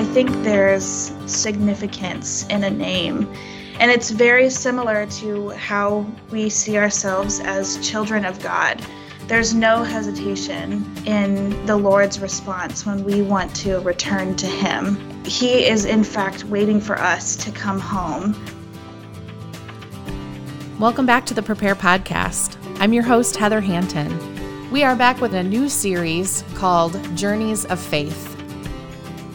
I think there's significance in a name. And it's very similar to how we see ourselves as children of God. There's no hesitation in the Lord's response when we want to return to Him. He is, in fact, waiting for us to come home. Welcome back to the Prepare Podcast. I'm your host, Heather Hanton. We are back with a new series called Journeys of Faith.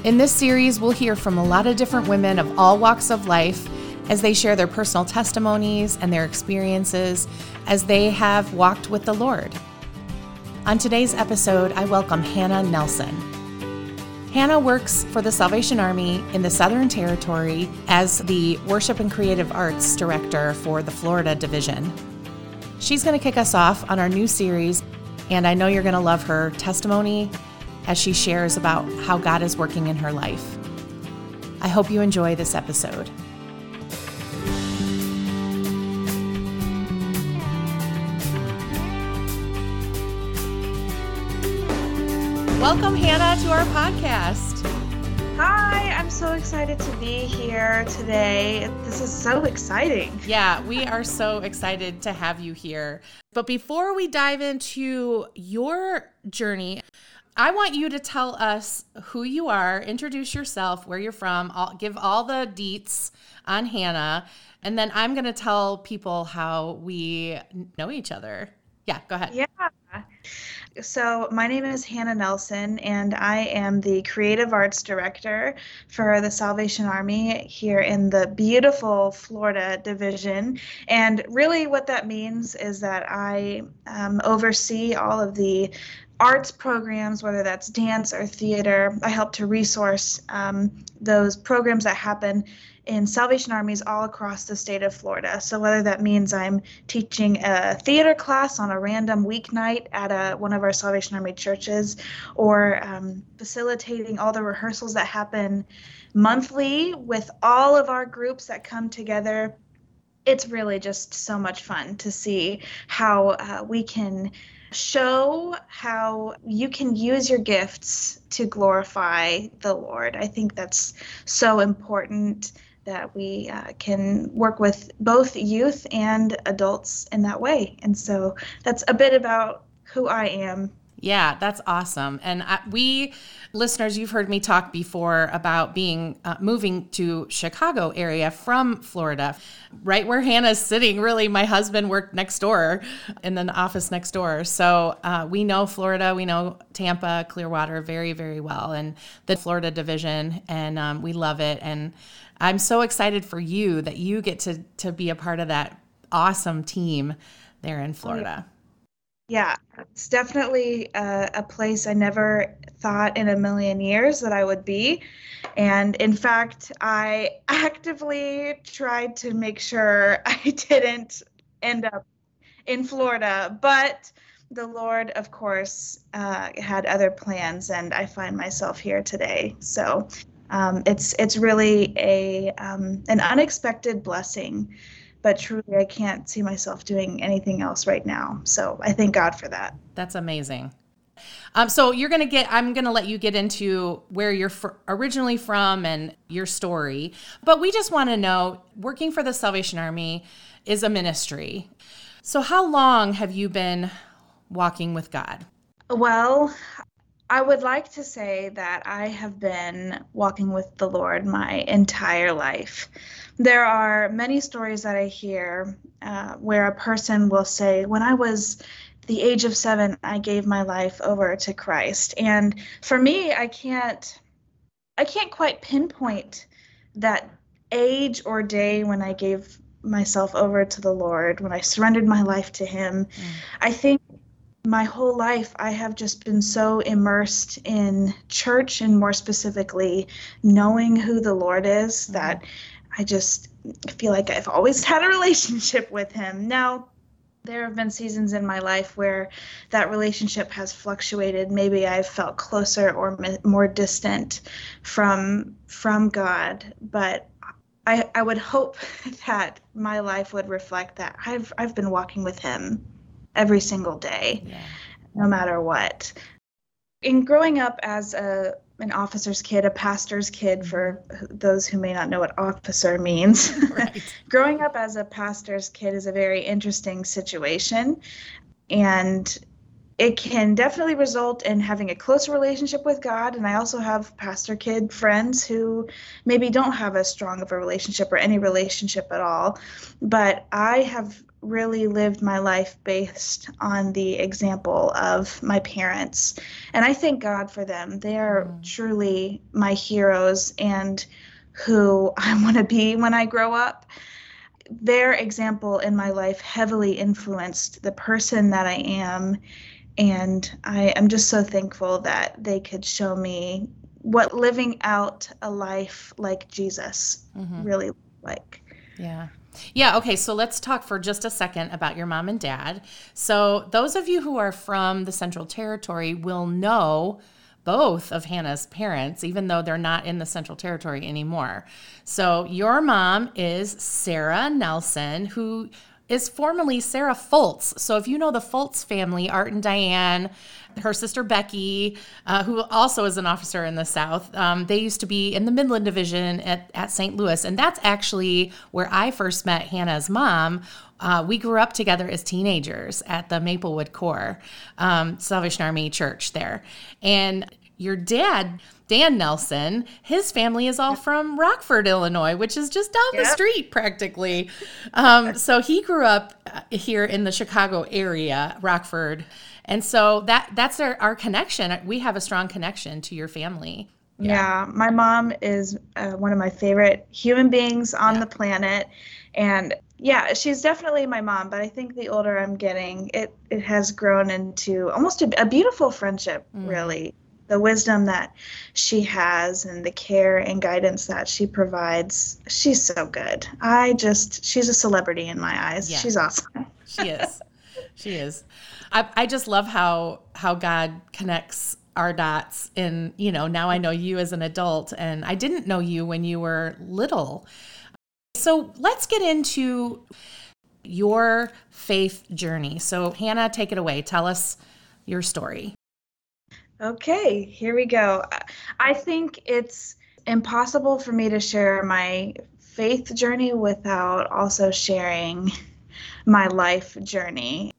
In this series, we'll hear from a lot of different women of all walks of life as they share their personal testimonies and their experiences as they have walked with the Lord. On today's episode, I welcome Hannah Nelson. Hannah works for the Salvation Army in the Southern Territory as the Worship and Creative Arts Director for the Florida Division. She's going to kick us off on our new series, and I know you're going to love her testimony as she shares about how God is working in her life. I hope you enjoy this episode. Welcome, Hannah, to our podcast. Hi, I'm so excited to be here today. This is so exciting. Yeah, we are so excited to have you here. But before we dive into your journey, I want you to tell us who you are, introduce yourself, where you're from, I'll give all the deets on Hannah, and then I'm going to tell people how we know each other. Yeah, go ahead. Yeah. So, my name is Hannah Nelson, and I am the Creative Arts Director for the Salvation Army here in the beautiful Florida Division. And really, what that means is that I um, oversee all of the arts programs, whether that's dance or theater. I help to resource um, those programs that happen in Salvation Armies all across the state of Florida. So whether that means I'm teaching a theater class on a random weeknight at a, one of our Salvation Army churches, or um, facilitating all the rehearsals that happen monthly with all of our groups that come together. It's really just so much fun to see how uh, we can show how you can use your gifts to glorify the Lord. I think that's so important that we uh, can work with both youth and adults in that way. And so that's a bit about who I am yeah, that's awesome. And I, we, listeners, you've heard me talk before about being uh, moving to Chicago area from Florida, right where Hannah's sitting. Really, my husband worked next door in the office next door, so uh, we know Florida, we know Tampa, Clearwater very, very well, and the Florida division, and um, we love it. And I'm so excited for you that you get to to be a part of that awesome team there in Florida. Yeah, it's definitely a, a, place I never thought in a million years that I would be. And in fact, I actively tried to make sure I didn't end up in Florida. But the Lord, of course, uh, had other plans, and I find myself here today. So um, it's it's really a um, an unexpected blessing but truly I can't see myself doing anything else right now. So I thank God for that. That's amazing. Um, so you're gonna get. I'm gonna let you get into where you're fr- originally from and your story. But we just want to know, working for the Salvation Army is a ministry. So how long have you been walking with God? Well, I would like to say that I have been walking with the Lord my entire life. There are many stories that I hear uh, where a person will say, When I was the age of seven, I gave my life over to Christ. And for me, I can't. I can't quite pinpoint that age or day when I gave myself over to the Lord, when I surrendered my life to Him. Mm. I think my whole life I have just been so immersed in church and more specifically knowing who the Lord is mm-hmm. that I just feel like I've always had a relationship with him. Now, there have been seasons in my life where that relationship has fluctuated. Maybe I've felt closer or more distant from from God, but I, I would hope that my life would reflect that I've I've been walking with him every single day, yeah. no matter what. In growing up as a an officer's kid, a pastor's kid, for those who may not know what officer means. Right. Growing up as a pastor's kid is a very interesting situation. And it can definitely result in having a closer relationship with God. And I also have pastor kid friends who maybe don't have as strong of a relationship or any relationship at all. But I have really lived my life based on the example of my parents. And I thank God for them. They are mm. truly my heroes and who I want to be when I grow up. Their example in my life heavily influenced the person that I am. And I am just so thankful that they could show me what living out a life like Jesus mm-hmm. really like. Yeah. Yeah, okay, so let's talk for just a second about your mom and dad. So, those of you who are from the Central Territory will know both of Hannah's parents, even though they're not in the Central Territory anymore. So, your mom is Sarah Nelson, who is formerly Sarah Fultz. So if you know the Fultz family, Art and Diane, her sister Becky, uh, who also is an officer in the South, um, they used to be in the Midland Division at, at St. Louis. And that's actually where I first met Hannah's mom. Uh, we grew up together as teenagers at the Maplewood Corps um, Salvation Army Church there. And your dad Dan Nelson, his family is all from Rockford, Illinois, which is just down yep. the street practically. Um, so he grew up uh, here in the Chicago area, Rockford. And so that that's our, our connection. We have a strong connection to your family. Yeah, yeah my mom is uh, one of my favorite human beings on yeah. the planet. And yeah, she's definitely my mom, but I think the older I'm getting, it, it has grown into almost a, a beautiful friendship, mm. really the wisdom that she has and the care and guidance that she provides she's so good. I just she's a celebrity in my eyes. Yeah. she's awesome. She is. She is. I, I just love how how god connects our dots and you know now i know you as an adult and i didn't know you when you were little. So let's get into your faith journey. So hannah take it away. Tell us your story Okay, here we go. I think it's impossible for me to share my faith journey without also sharing my life journey.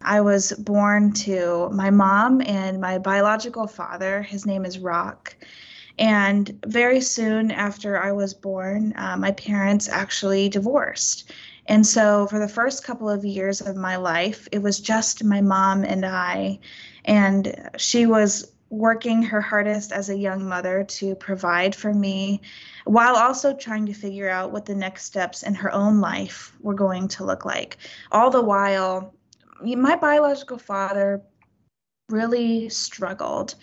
I was born to my mom and my biological father. His name is Rock. And very soon after I was born, uh, my parents actually divorced. And so, for the first couple of years of my life, it was just my mom and I and she was working her hardest as a young mother to provide for me while also trying to figure out what the next steps in her own life were going to look like. All the while, my biological father really struggled.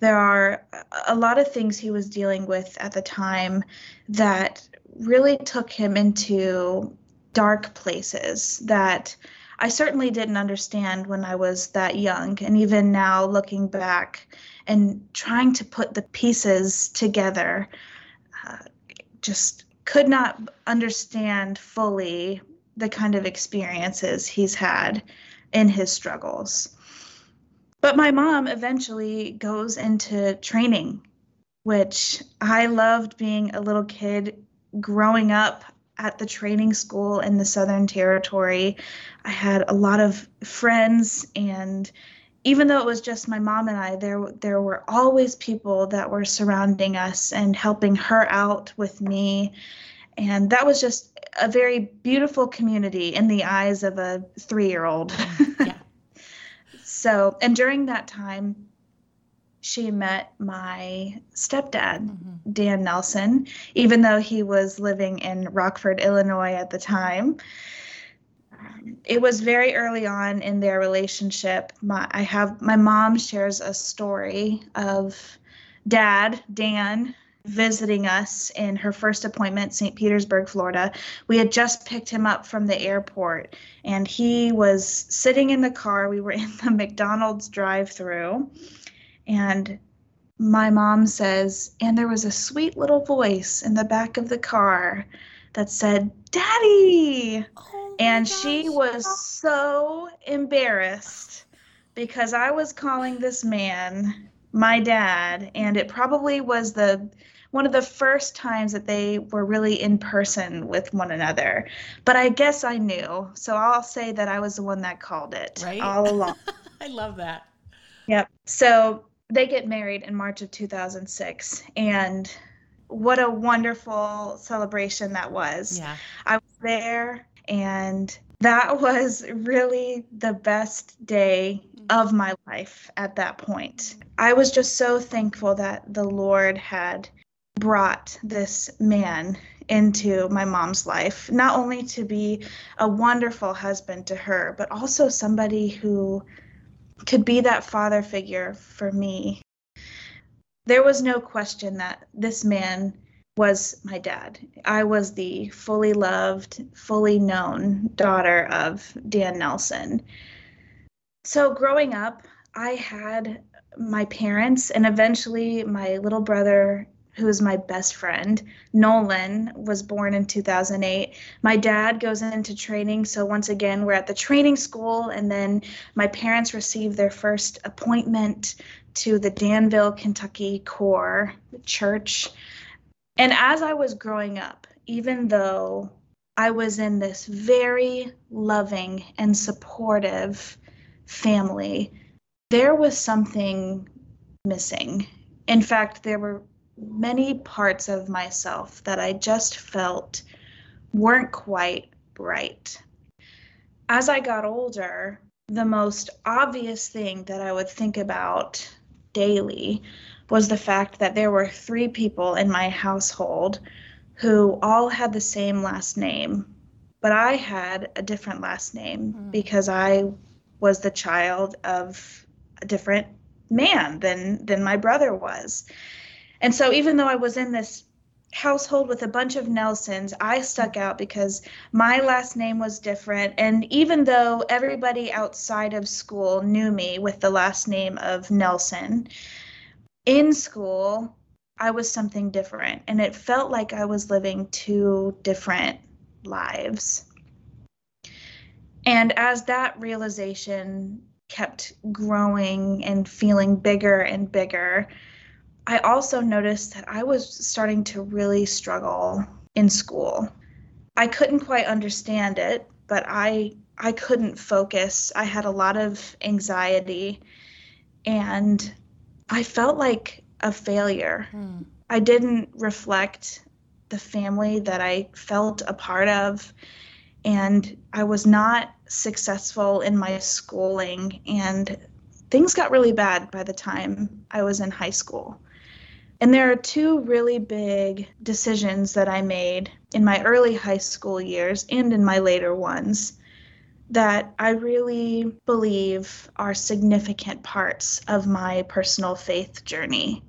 There are a lot of things he was dealing with at the time that really took him into dark places that I certainly didn't understand when I was that young. And even now, looking back and trying to put the pieces together, uh, just could not understand fully the kind of experiences he's had in his struggles. But my mom eventually goes into training, which I loved being a little kid growing up at the training school in the Southern Territory. I had a lot of friends and even though it was just my mom and I, there there were always people that were surrounding us and helping her out with me. And that was just a very beautiful community in the eyes of a three year old. Mm, yeah. so, and during that time, she met my stepdad, mm-hmm. Dan Nelson, even though he was living in Rockford, Illinois at the time. Um, it was very early on in their relationship. My, I have my mom shares a story of dad, Dan, visiting us in her first appointment, St. Petersburg, Florida. We had just picked him up from the airport and he was sitting in the car. We were in the McDonald's drive through and my mom says, and there was a sweet little voice in the back of the car that said, Daddy! Oh and gosh. she was so embarrassed because I was calling this man my dad, and it probably was the one of the first times that they were really in person with one another. But I guess I knew, so I'll say that I was the one that called it right? all along. I love that. Yep. So they get married in March of 2006, and what a wonderful celebration that was. Yeah. I was there and that was really the best day of my life at that point. I was just so thankful that the Lord had brought this man into my mom's life, not only to be a wonderful husband to her, but also somebody who could be that father figure for me. There was no question that this man was my dad. I was the fully loved, fully known daughter of Dan Nelson. So growing up, I had my parents and eventually my little brother who is my best friend. Nolan was born in 2008. My dad goes into training. So, once again, we're at the training school, and then my parents receive their first appointment to the Danville, Kentucky Corps Church. And as I was growing up, even though I was in this very loving and supportive family, there was something missing. In fact, there were many parts of myself that I just felt weren't quite right. As I got older, the most obvious thing that I would think about daily was the fact that there were three people in my household who all had the same last name, but I had a different last name mm. because I was the child of a different man than than my brother was. And so even though I was in this household with a bunch of Nelsons, I stuck out because my last name was different. And even though everybody outside of school knew me with the last name of Nelson, in school, I was something different. And it felt like I was living two different lives. And as that realization kept growing and feeling bigger and bigger, I also noticed that I was starting to really struggle in school. I couldn't quite understand it, but I I couldn't focus. I had a lot of anxiety and I felt like a failure. Hmm. I didn't reflect the family that I felt a part of, and I was not successful in my schooling, and things got really bad by the time I was in high school. And there are two really big decisions that I made in my early high school years and in my later ones that I really believe are significant parts of my personal faith journey.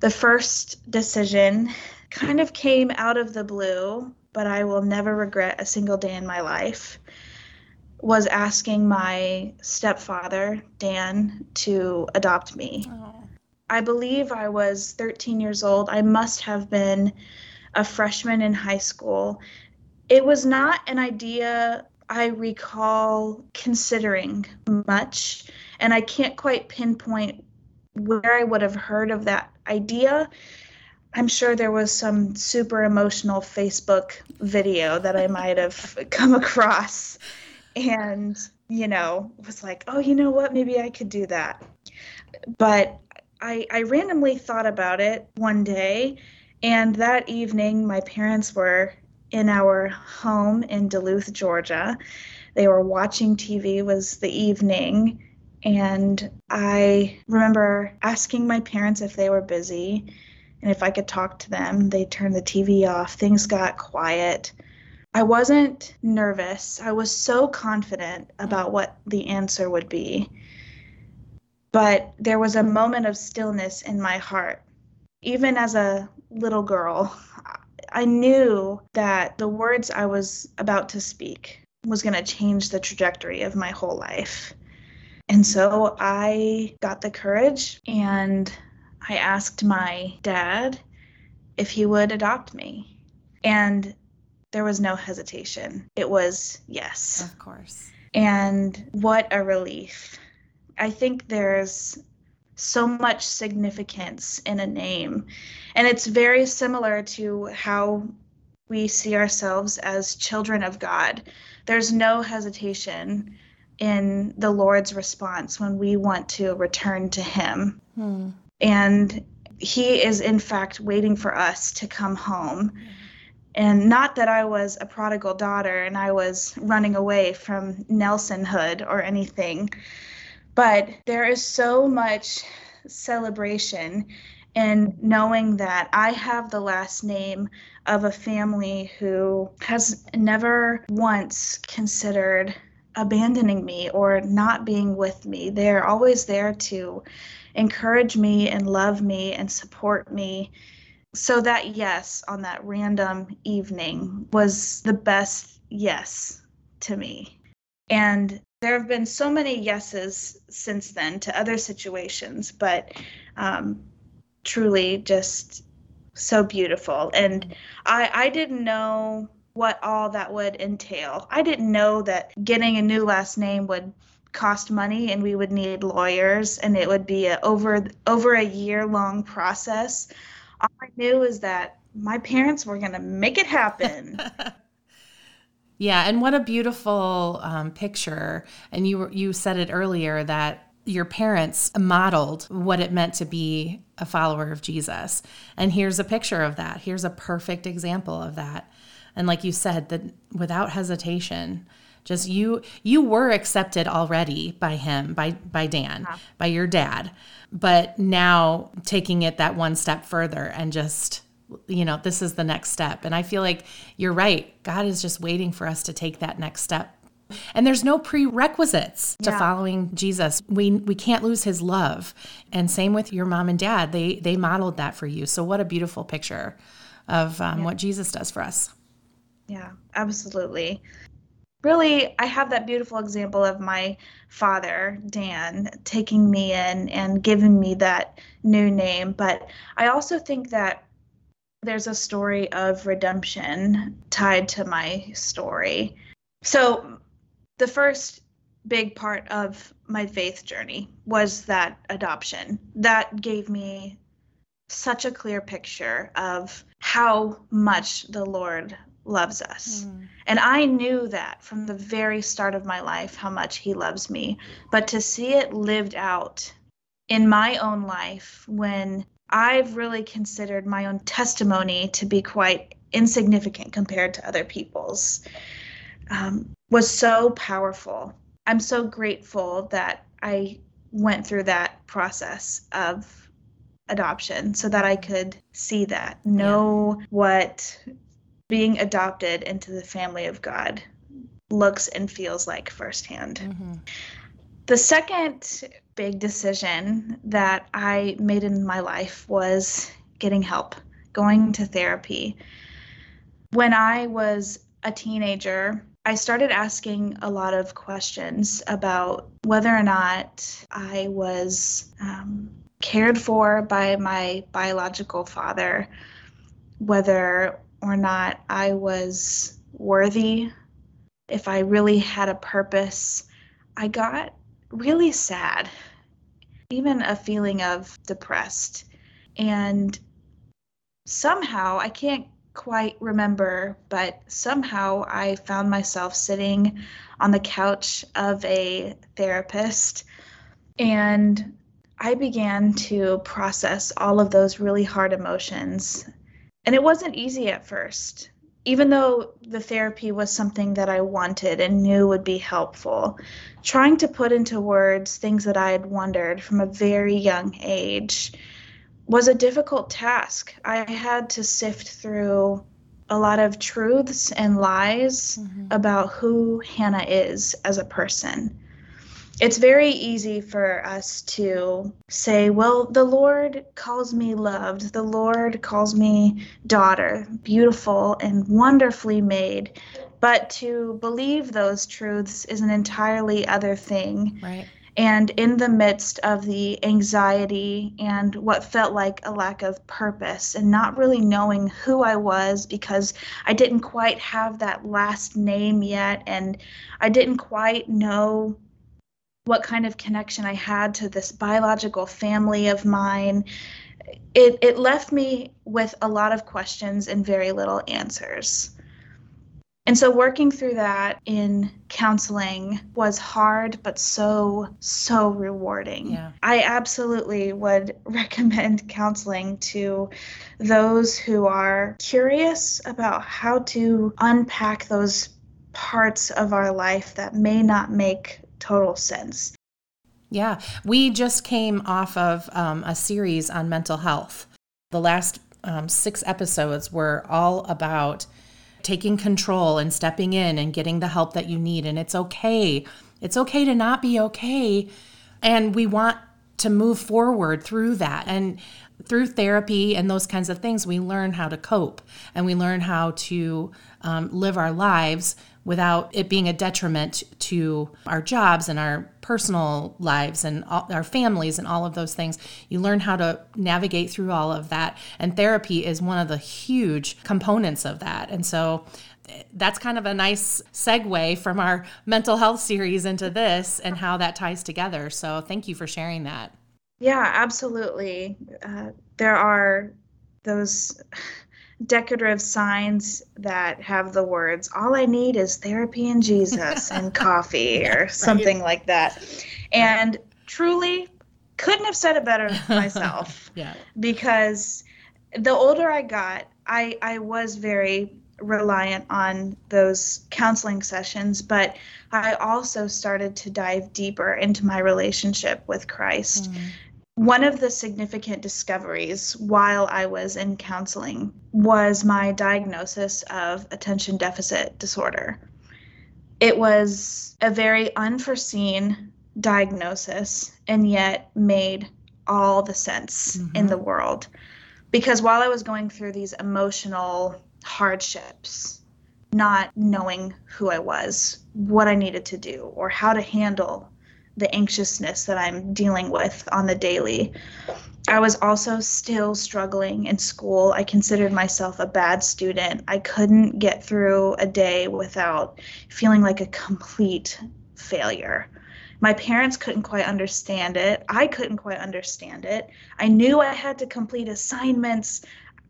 The first decision kind of came out of the blue, but I will never regret a single day in my life. Was asking my stepfather, Dan, to adopt me. Oh. I believe I was 13 years old. I must have been a freshman in high school. It was not an idea I recall considering much, and I can't quite pinpoint where I would have heard of that idea. I'm sure there was some super emotional Facebook video that I might have come across and, you know, was like, oh, you know what? Maybe I could do that. But I, I randomly thought about it one day, and that evening, my parents were in our home in Duluth, Georgia. They were watching TV, was the evening, and I remember asking my parents if they were busy and if I could talk to them. They turned the TV off, things got quiet. I wasn't nervous. I was so confident about what the answer would be. But there was a moment of stillness in my heart. Even as a little girl, I knew that the words I was about to speak was going to change the trajectory of my whole life. And so I got the courage and I asked my dad if he would adopt me. And there was no hesitation. It was yes. Of course. And what a relief. I think there's so much significance in a name. And it's very similar to how we see ourselves as children of God. There's no hesitation in the Lord's response when we want to return to Him. Hmm. And He is, in fact, waiting for us to come home. And not that I was a prodigal daughter and I was running away from Nelsonhood or anything, but there is so much celebration in knowing that I have the last name of a family who has never once considered abandoning me or not being with me. They're always there to encourage me and love me and support me. So that yes on that random evening was the best yes to me. And there have been so many yeses since then to other situations, but um, truly just so beautiful. And I, I didn't know what all that would entail. I didn't know that getting a new last name would cost money and we would need lawyers and it would be a over over a year long process. All I knew is that my parents were going to make it happen. yeah, and what a beautiful um, picture. And you you said it earlier that your parents modeled what it meant to be a follower of Jesus. And here's a picture of that. Here's a perfect example of that and like you said that without hesitation just you you were accepted already by him by by Dan yeah. by your dad but now taking it that one step further and just you know this is the next step and i feel like you're right god is just waiting for us to take that next step and there's no prerequisites to following Jesus. We we can't lose his love. And same with your mom and dad. They they modeled that for you. So what a beautiful picture of um, yeah. what Jesus does for us. Yeah, absolutely. Really, I have that beautiful example of my father, Dan, taking me in and giving me that new name. But I also think that there's a story of redemption tied to my story. So, the first big part of my faith journey was that adoption. That gave me such a clear picture of how much the Lord loves us. Mm. And I knew that from the very start of my life how much he loves me. But to see it lived out in my own life when I've really considered my own testimony to be quite insignificant compared to other people's um, was so powerful. I'm so grateful that I went through that process of adoption so that I could see that, know yeah. what being adopted into the family of God looks and feels like firsthand. Mm-hmm. The second big decision that I made in my life was getting help, going to therapy. When I was a teenager, I started asking a lot of questions about whether or not I was um, cared for by my biological father, whether or not I was worthy, if I really had a purpose, I got really sad, even a feeling of depressed. And somehow, I can't quite remember, but somehow I found myself sitting on the couch of a therapist and I began to process all of those really hard emotions and it wasn't easy at first. Even though the therapy was something that I wanted and knew would be helpful, trying to put into words things that I had wondered from a very young age was a difficult task. I had to sift through a lot of truths and lies mm-hmm. about who Hannah is as a person it's very easy for us to say, well, the Lord calls me loved. The Lord calls me daughter, beautiful and wonderfully made. But to believe those truths is an entirely other thing. Right. And in the midst of the anxiety and what felt like a lack of purpose and not really knowing who I was because I didn't quite have that last name yet and I didn't quite know what kind of connection I had to this biological family of mine. It, it left me with a lot of questions and very little answers. And so working through that in counseling was hard, but so, so rewarding. Yeah. I absolutely would recommend counseling to those who are curious about how to unpack those parts of our life that may not make total sense. Yeah, we just came off of um, a series on mental health. The last um, six episodes were all about taking control and stepping in and getting the help that you need. And it's okay. It's okay to not be okay. And we want to move forward through that. And through therapy and those kinds of things, we learn how to cope and we learn how to um, live our lives without it being a detriment to our jobs and our personal lives and all, our families and all of those things. You learn how to navigate through all of that. And therapy is one of the huge components of that. And so that's kind of a nice segue from our mental health series into this and how that ties together. So thank you for sharing that. Yeah, absolutely. Uh, there are those decorative signs that have the words all i need is therapy and jesus and coffee or something right. like that. And truly couldn't have said it better myself. Yeah. Because the older i got i i was very reliant on those counseling sessions but i also started to dive deeper into my relationship with christ. Mm one of the significant discoveries while I was in counseling was my diagnosis of attention deficit disorder. It was a very unforeseen diagnosis and yet made all the sense mm-hmm. in the world. Because while I was going through these emotional hardships, not knowing who I was, what I needed to do, or how to handle the anxiousness that I'm dealing with on the daily. I was also still struggling in school. I considered myself a bad student. I couldn't get through a day without feeling like a complete failure. My parents couldn't quite understand it. I couldn't quite understand it. I knew I had to complete assignments.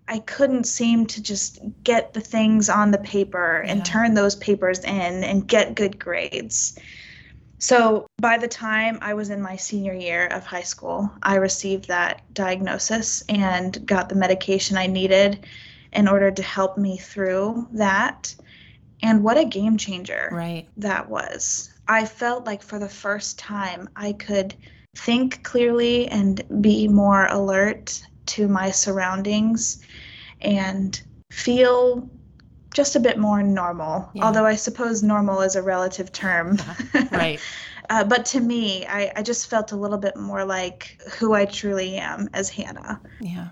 I couldn't seem to just get the things on the paper and yeah. turn those papers in and get good grades. So by the time I was in my senior year of high school, I received that diagnosis and got the medication I needed in order to help me through that. And what a game changer right. that was. I felt like for the first time I could think clearly and be more alert to my surroundings and feel just a bit more normal. Yeah. Although I suppose normal is a relative term. Right. uh, but to me, I, I just felt a little bit more like who I truly am as Hannah. Yeah.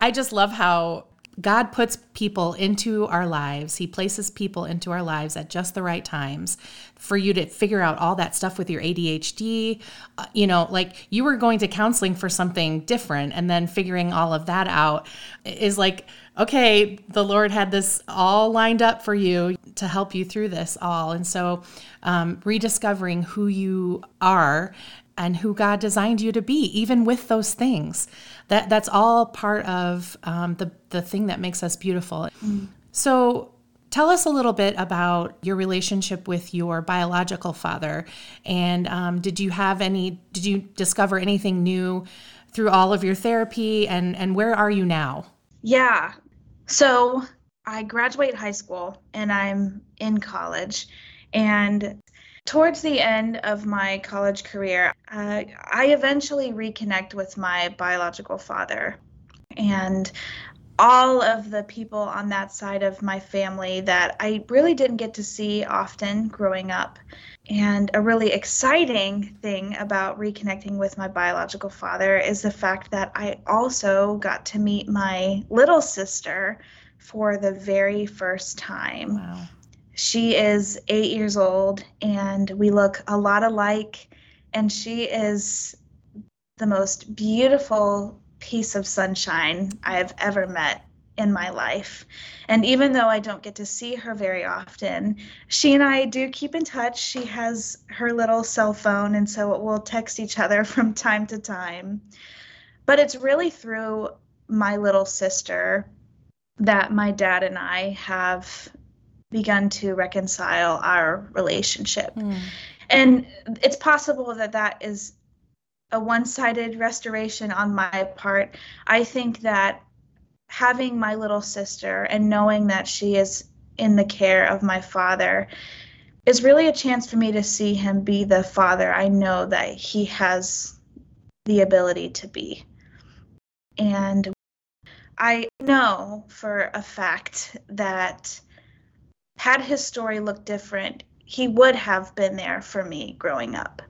I just love how God puts people into our lives. He places people into our lives at just the right times for you to figure out all that stuff with your ADHD. Uh, you know, like you were going to counseling for something different and then figuring all of that out is like, okay, the Lord had this all lined up for you to help you through this all. And so, um, rediscovering who you are and who God designed you to be, even with those things. That that's all part of um, the the thing that makes us beautiful. Mm. So. Tell us a little bit about your relationship with your biological father, and um, did you have any? Did you discover anything new through all of your therapy, and and where are you now? Yeah, so I graduate high school and I'm in college. And towards the end of my college career, uh, I eventually reconnect with my biological father. And all of the people on that side of my family that I really didn't get to see often growing up. And a really exciting thing about reconnecting with my biological father is the fact that I also got to meet my little sister for the very first time. Wow. She is eight years old, and we look a lot alike. And she is the most beautiful piece of sunshine I have ever met in my life. And even though I don't get to see her very often, she and I do keep in touch. She has her little cell phone, and so we'll text each other from time to time. But it's really through my little sister that my dad and I have begun to reconcile our relationship. Mm. And it's possible that that is a one sided restoration on my part. I think that having my little sister and knowing that she is in the care of my father is really a chance for me to see him be the father I know that he has the ability to be. And I know for a fact that had his story looked different, he would have been there for me growing up.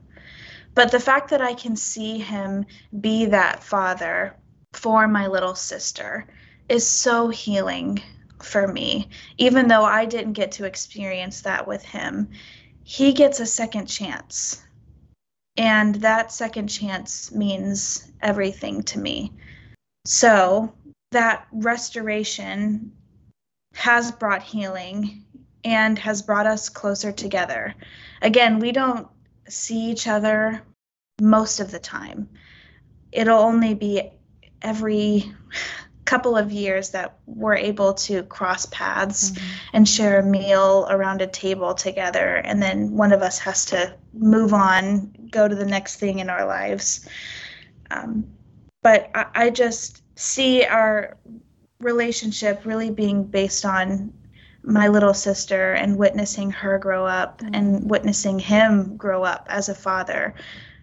But the fact that I can see him be that father for my little sister is so healing for me. Even though I didn't get to experience that with him, he gets a second chance. And that second chance means everything to me. So, that restoration has brought healing and has brought us closer together. Again, we don't see each other most of the time. It'll only be every couple of years that we're able to cross paths mm-hmm. and share a meal around a table together and then one of us has to move on go to the next thing in our lives um, but I, I just see our relationship really being based on my little sister and witnessing her grow up mm-hmm. and witnessing him grow up as a father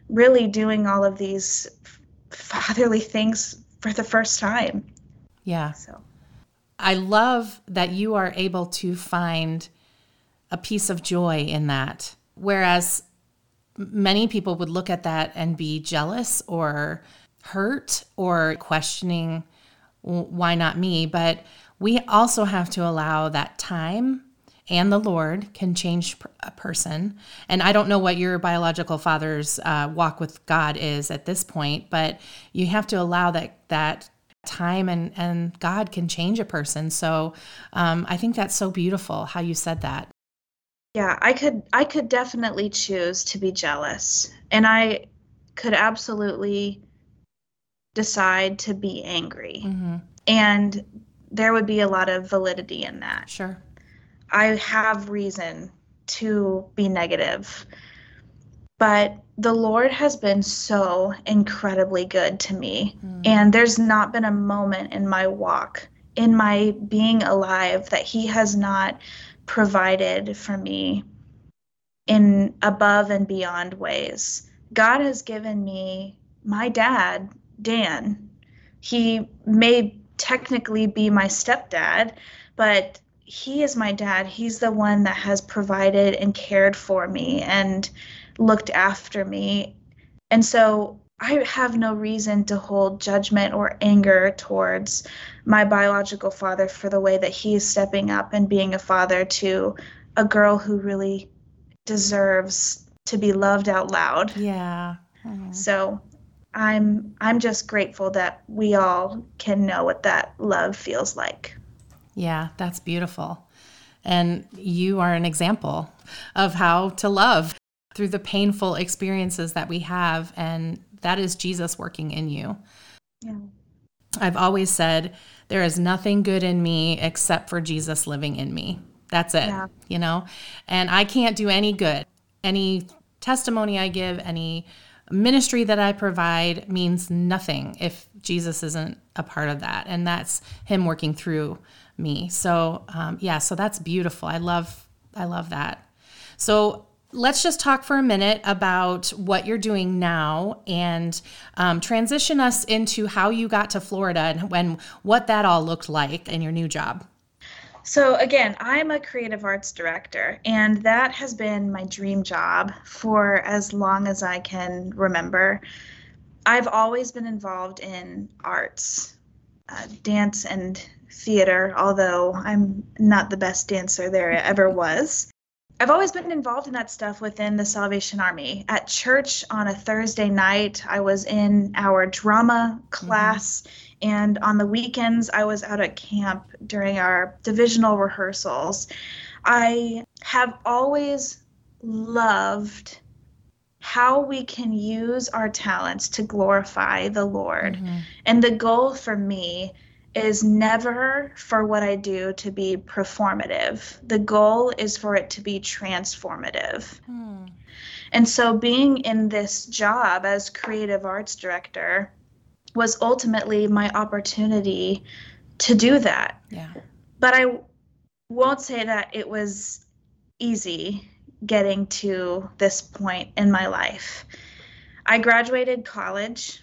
really doing all of these fatherly things for the first time yeah. So I love that you are able to find a piece of joy in that. Whereas many people would look at that and be jealous or hurt or questioning why not me but we also have to allow that time and the lord can change a person. And i don't know what your biological father's uh, walk with god is at this point but you have to allow that that time and and god can change a person. So um, i think that's so beautiful how you said that. Yeah i could i could definitely choose to be jealous. And i could absolutely decide to be angry. Mm-hmm. and there would be a lot of validity in that sure i have reason to be negative but the Lord has been so incredibly good to me. Mm. And there's not been a moment in my walk, in my being alive, that He has not provided for me in above and beyond ways. God has given me my dad, Dan. He may technically be my stepdad, but he is my dad. He's the one that has provided and cared for me. And looked after me. And so I have no reason to hold judgment or anger towards my biological father for the way that he is stepping up and being a father to a girl who really deserves to be loved out loud. Yeah. Mm-hmm. So I'm I'm just grateful that we all can know what that love feels like. Yeah, that's beautiful. And you are an example of how to love through the painful experiences that we have. And that is Jesus working in you. Yeah. I've always said, there is nothing good in me except for Jesus living in me. That's it, yeah. you know? And I can't do any good. Any testimony I give, any ministry that I provide means nothing if Jesus isn't a part of that. And that's Him working through me. So, um, yeah, so that's beautiful. I love, I love that. So, let's just talk for a minute about what you're doing now and um, transition us into how you got to Florida and when what that all looked like in your new job. So, again, I'm a creative arts director, and that has been my dream job for as long as I can remember. I've always been involved in arts, uh, dance, and theater, although I'm not the best dancer there ever was. I've always been involved in that stuff within the Salvation Army. At church on a Thursday night, I was in our drama class, mm-hmm. And on the weekends, I was out at camp during our divisional rehearsals. I have always loved how we can use our talents to glorify the Lord. Mm-hmm. And the goal for me is never for what I do to be performative. The goal is for it to be transformative. Hmm. And so being in this job as creative arts director was ultimately my opportunity to do that. Yeah. But I won't say that it was easy getting to this point in my life. I graduated college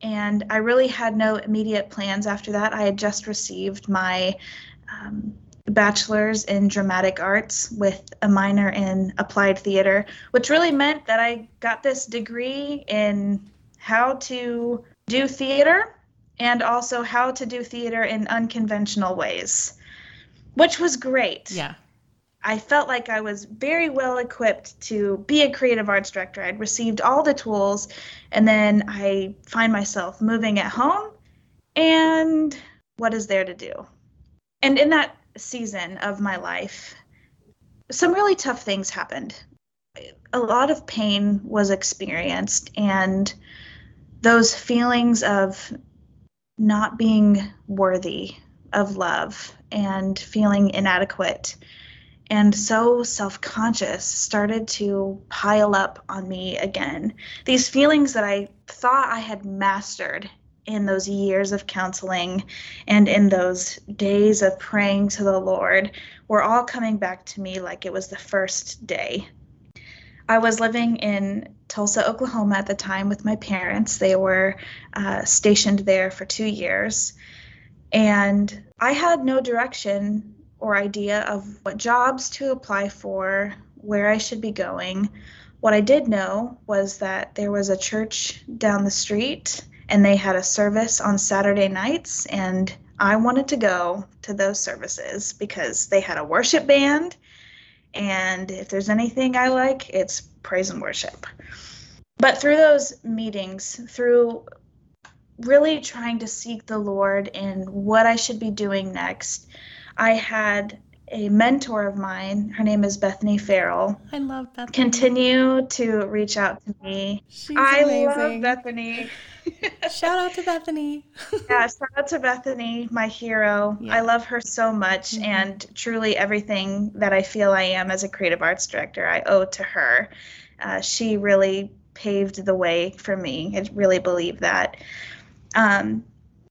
and I really had no immediate plans after that. I had just received my um, bachelor's in dramatic arts with a minor in applied theater, which really meant that I got this degree in how to do theater and also how to do theater in unconventional ways, which was great. Yeah. I felt like I was very well equipped to be a creative arts director. I'd received all the tools, and then I find myself moving at home, and what is there to do? And in that season of my life, some really tough things happened. A lot of pain was experienced, and those feelings of not being worthy of love and feeling inadequate and so self conscious started to pile up on me again. These feelings that I thought I had mastered in those years of counseling and in those days of praying to the Lord were all coming back to me like it was the first day. I was living in Tulsa, Oklahoma at the time with my parents. They were uh, stationed there for two years. And I had no direction or idea of what jobs to apply for, where I should be going. What I did know was that there was a church down the street and they had a service on Saturday nights, and I wanted to go to those services because they had a worship band. And if there's anything I like, it's praise and worship. But through those meetings, through really trying to seek the Lord in what I should be doing next, I had a mentor of mine. Her name is Bethany Farrell. I love Bethany. Continue to reach out to me. She's I amazing. love Bethany. shout out to Bethany. yeah, shout out to Bethany, my hero. Yeah. I love her so much, mm-hmm. and truly everything that I feel I am as a creative arts director, I owe to her. Uh, she really paved the way for me. I really believe that. Um,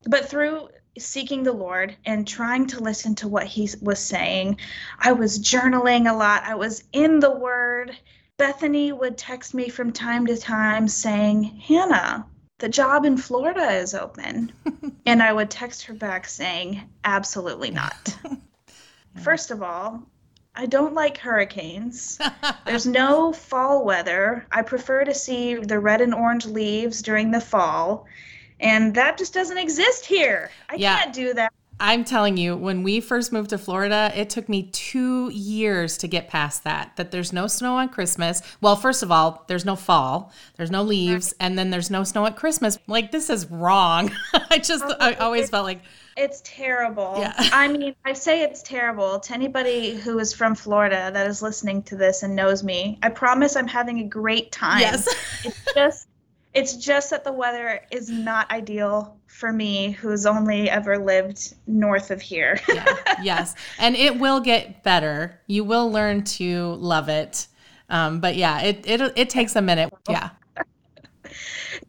but through seeking the Lord and trying to listen to what he was saying. I was journaling a lot. I was in the Word. Bethany would text me from time to time saying, Hannah, the job in Florida is open. and I would text her back saying, absolutely not. First of all, I don't like hurricanes. There's no fall weather. I prefer to see the red and orange leaves during the fall and that just doesn't exist here. I yeah. can't do that. I'm telling you, when we first moved to Florida, it took me two years to get past that. That there's no snow on Christmas. Well, first of all, there's no fall, there's no leaves, and then there's no snow at Christmas. Like, this is wrong. I just, oh, I always felt like. It's terrible. Yeah. I mean, I say it's terrible to anybody who is from Florida that is listening to this and knows me. I promise I'm having a great time. Yes. it's just it's just that the weather is not ideal for me, who's only ever lived north of here. yeah, yes, and it will get better. You will learn to love it. Um, but yeah, it it it takes a minute. Yeah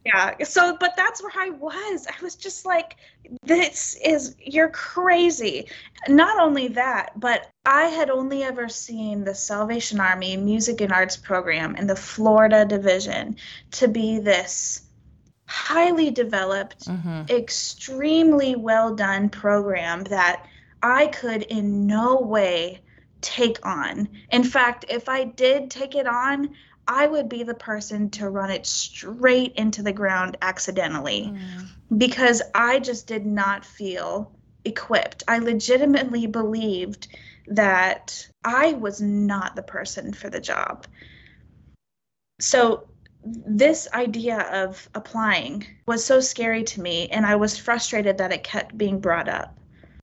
yeah so but that's where i was. I was just like this is you're crazy. Not only that but i had only ever seen the salvation army music and arts program in the florida division to be this highly developed mm-hmm. extremely well done program that i could in no way take on. In fact if i did take it on I would be the person to run it straight into the ground accidentally mm. because I just did not feel equipped. I legitimately believed that I was not the person for the job. So this idea of applying was so scary to me, and I was frustrated that it kept being brought up.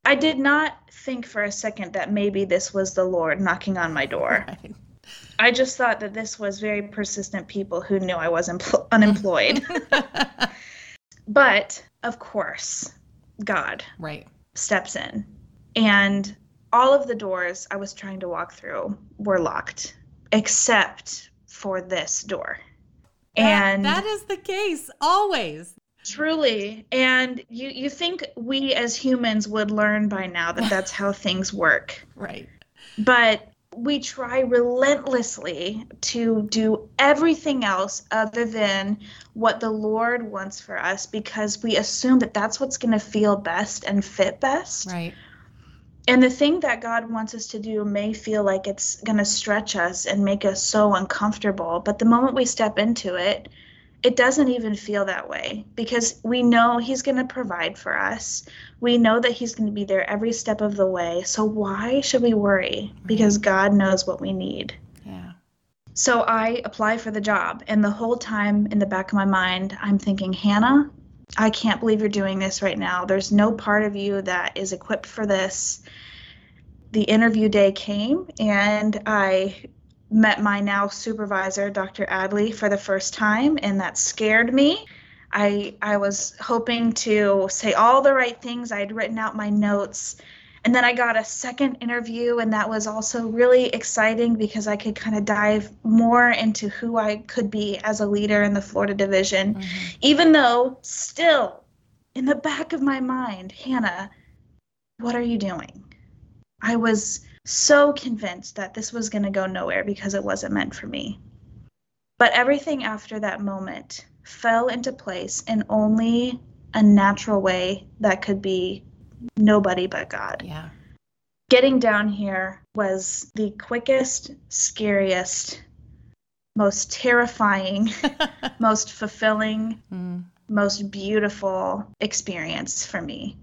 I did not think for a second that maybe this was the Lord knocking on my door. Right. I just thought that this was very persistent people who knew I was empl- unemployed. but of course, God right steps in, and all of the doors I was trying to walk through were locked, except for this door. and that is the case always. Truly. And you you think we as humans would learn by now that that's how things work. Right. But we try relentlessly to do everything else other than what the Lord wants for us because we assume that that's what's going to feel best and fit best. Right. And the thing that God wants us to do may feel like it's going to stretch us and make us so uncomfortable, but the moment we step into it, it doesn't even feel that way because we know he's going to provide for us. We know that he's going to be there every step of the way. So why should we worry? Because mm-hmm. God knows what we need. Yeah. So I apply for the job and the whole time in the back of my mind I'm thinking, "Hannah, I can't believe you're doing this right now. There's no part of you that is equipped for this." The interview day came and I met my now supervisor, Dr. Adley, for the first time, and that scared me. I I was hoping to say all the right things. I had written out my notes. And then I got a second interview, and that was also really exciting because I could kind of dive more into who I could be as a leader in the Florida division, mm-hmm. even though still in the back of my mind, Hannah, what are you doing? I was so convinced that this was going to go nowhere because it wasn't meant for me. But everything after that moment fell into place in only a natural way that could be nobody but God. Yeah. Getting down here was the quickest, scariest, most terrifying, most fulfilling, mm. most beautiful experience for me.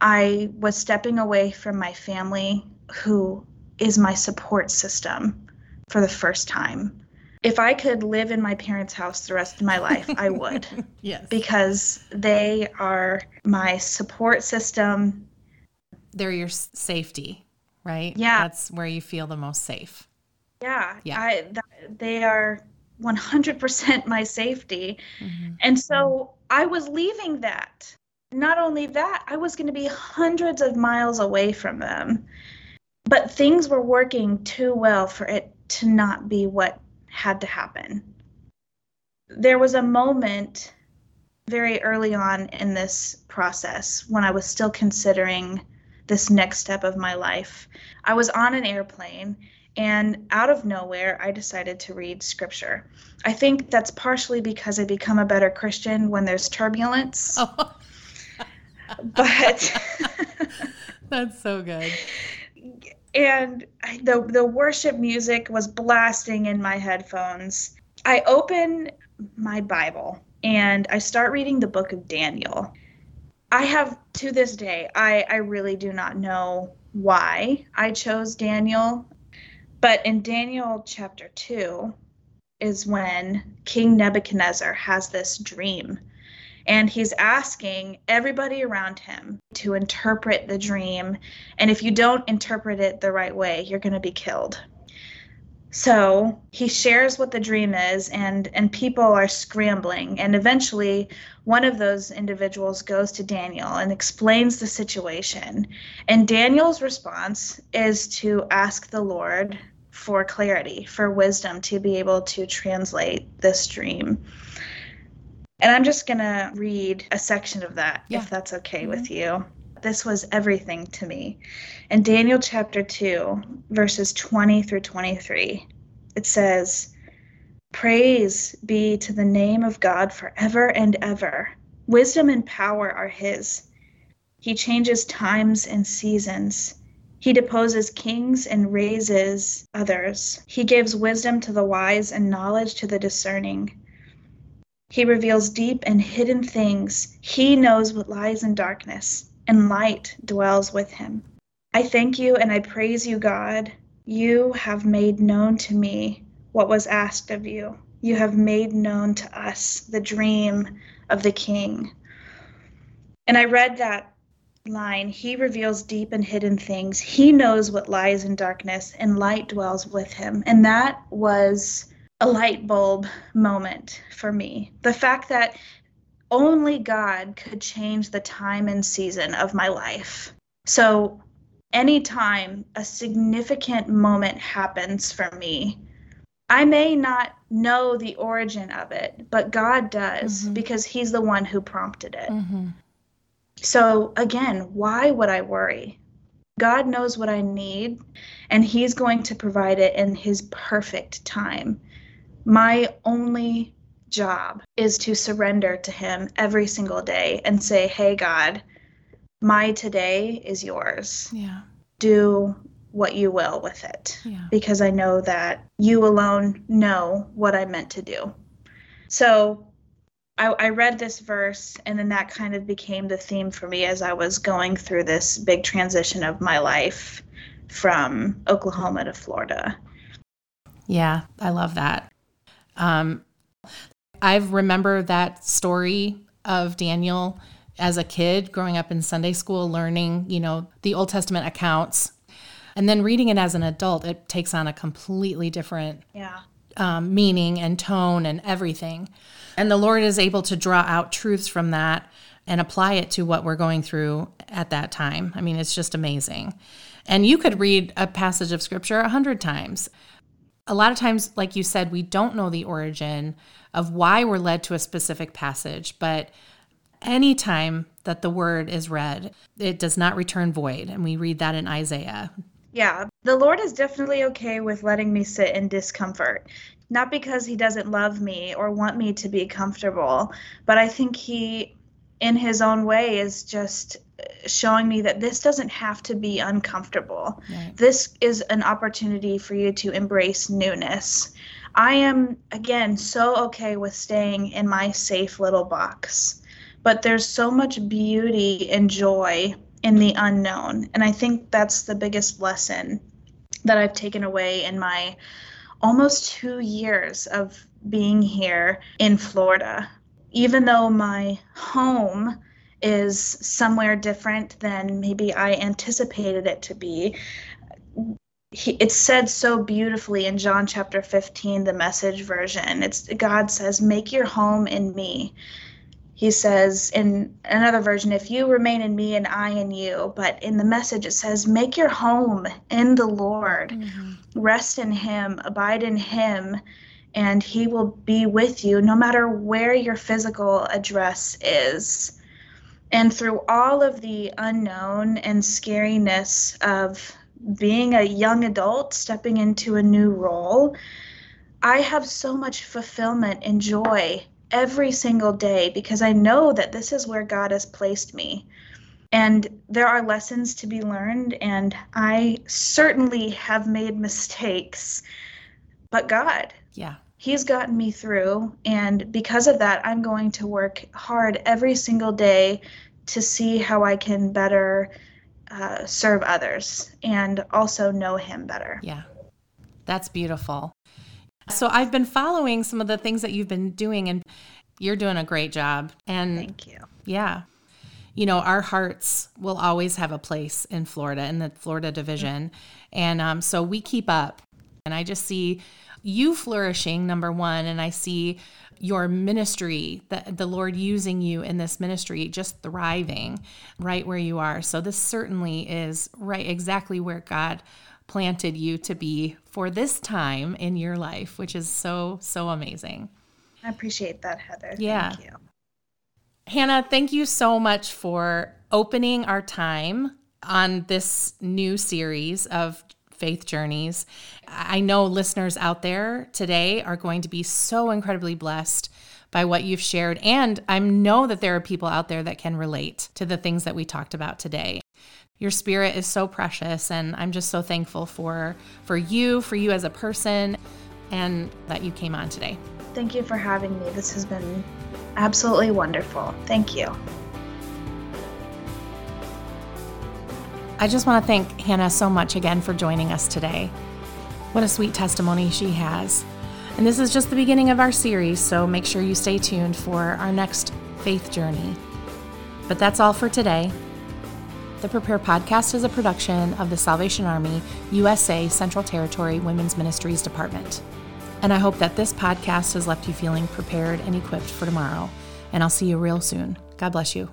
I was stepping away from my family who is my support system for the first time. If I could live in my parents' house the rest of my life, I would. yes. Because they are my support system. They're your safety, right? Yeah. That's where you feel the most safe. Yeah. Yeah. I, th- they are 100% my safety. Mm-hmm. And so I was leaving that. Not only that, I was going to be hundreds of miles away from them but things were working too well for it to not be what had to happen. There was a moment very early on in this process when I was still considering this next step of my life. I was on an airplane and out of nowhere I decided to read scripture. I think that's partially because I become a better Christian when there's turbulence. Oh. but that's so good and the the worship music was blasting in my headphones. I open my Bible and I start reading the book of Daniel. I have to this day, I, I really do not know why I chose Daniel, but in Daniel chapter 2 is when King Nebuchadnezzar has this dream and he's asking everybody around him to interpret the dream. And if you don't interpret it the right way, you're going to be killed. So he shares what the dream is, and, and people are scrambling. And eventually, one of those individuals goes to Daniel and explains the situation. And Daniel's response is to ask the Lord for clarity, for wisdom to be able to translate this dream. And I'm just going to read a section of that, yeah. if that's okay mm-hmm. with you. This was everything to me. In Daniel chapter 2, verses 20 through 23, it says, Praise be to the name of God forever and ever. Wisdom and power are His. He changes times and seasons. He deposes kings and raises others. He gives wisdom to the wise and knowledge to the discerning. He reveals deep and hidden things. He knows what lies in darkness, and light dwells with him. I thank you and I praise you, God. You have made known to me what was asked of you. You have made known to us the dream of the King. And I read that line He reveals deep and hidden things. He knows what lies in darkness, and light dwells with him. And that was a light bulb moment for me. The fact that only God could change the time and season of my life. So, anytime a significant moment happens for me, I may not know the origin of it, but God does mm-hmm. because He's the one who prompted it. Mm-hmm. So, again, why would I worry? God knows what I need, and He's going to provide it in His perfect time. My only job is to surrender to Him every single day and say, Hey, God, my today is yours. Yeah. Do what you will with it yeah. because I know that you alone know what I meant to do. So I, I, read this verse, and then that kind of became the theme for me as I was going through this big transition of my life from Oklahoma to Florida. Yeah, I love that. Um, I remember that story of Daniel as a kid growing up in Sunday school, learning, you know, the Old Testament accounts. And then reading it as an adult, it takes on a completely different yeah. um, meaning and tone and everything. And the Lord is able to draw out truths from that and apply it to what we're going through at that time. I mean, it's just amazing. And you could read a passage of scripture a hundred times. A lot of times, like you said, we don't know the origin of why we're led to a specific passage, but anytime that the word is read, it does not return void. And we read that in Isaiah. Yeah, the Lord is definitely okay with letting me sit in discomfort not because he doesn't love me or want me to be comfortable, but I think he, in his own way, is just showing me that this doesn't have to be uncomfortable. Right. This is an opportunity for you to embrace newness. I am, again, so okay with staying in my safe little box, but there's so much beauty and joy in the unknown. And I think that's the biggest lesson that I've taken away in my almost two years of being here in Florida. Even though my home is somewhere different than maybe I anticipated it to be, it's said so beautifully in John chapter 15, the message version. It's God says, Make your home in me he says in another version, if you remain in me and I in you. But in the message, it says, make your home in the Lord, mm-hmm. rest in him, abide in him, and he will be with you no matter where your physical address is. And through all of the unknown and scariness of being a young adult, stepping into a new role, I have so much fulfillment and joy every single day because I know that this is where God has placed me. And there are lessons to be learned, and I certainly have made mistakes. But God, yeah, He's gotten me through. And because of that, I'm going to work hard every single day to see how I can better uh, serve others and also know Him better. Yeah, that's beautiful. So I've been following some of the things that you've been doing, and you're doing a great job. And thank you. Yeah. You know, our hearts will always have a place in Florida, in the Florida division. Mm-hmm. And um, so we keep up. And I just see you flourishing, number one. And I see your ministry, the, the Lord using you in this ministry, just thriving right where you are. So this certainly is right exactly where God planted you to be for this time in your life, which is so, so amazing. I appreciate that, Heather. Yeah. Thank you. Hannah, thank you so much for opening our time on this new series of faith journeys. I know listeners out there today are going to be so incredibly blessed by what you've shared. And I know that there are people out there that can relate to the things that we talked about today your spirit is so precious and i'm just so thankful for for you for you as a person and that you came on today thank you for having me this has been absolutely wonderful thank you I just want to thank Hannah so much again for joining us today. What a sweet testimony she has. And this is just the beginning of our series, so make sure you stay tuned for our next faith journey. But that's all for today. The Prepare podcast is a production of the Salvation Army USA Central Territory Women's Ministries Department. And I hope that this podcast has left you feeling prepared and equipped for tomorrow. And I'll see you real soon. God bless you.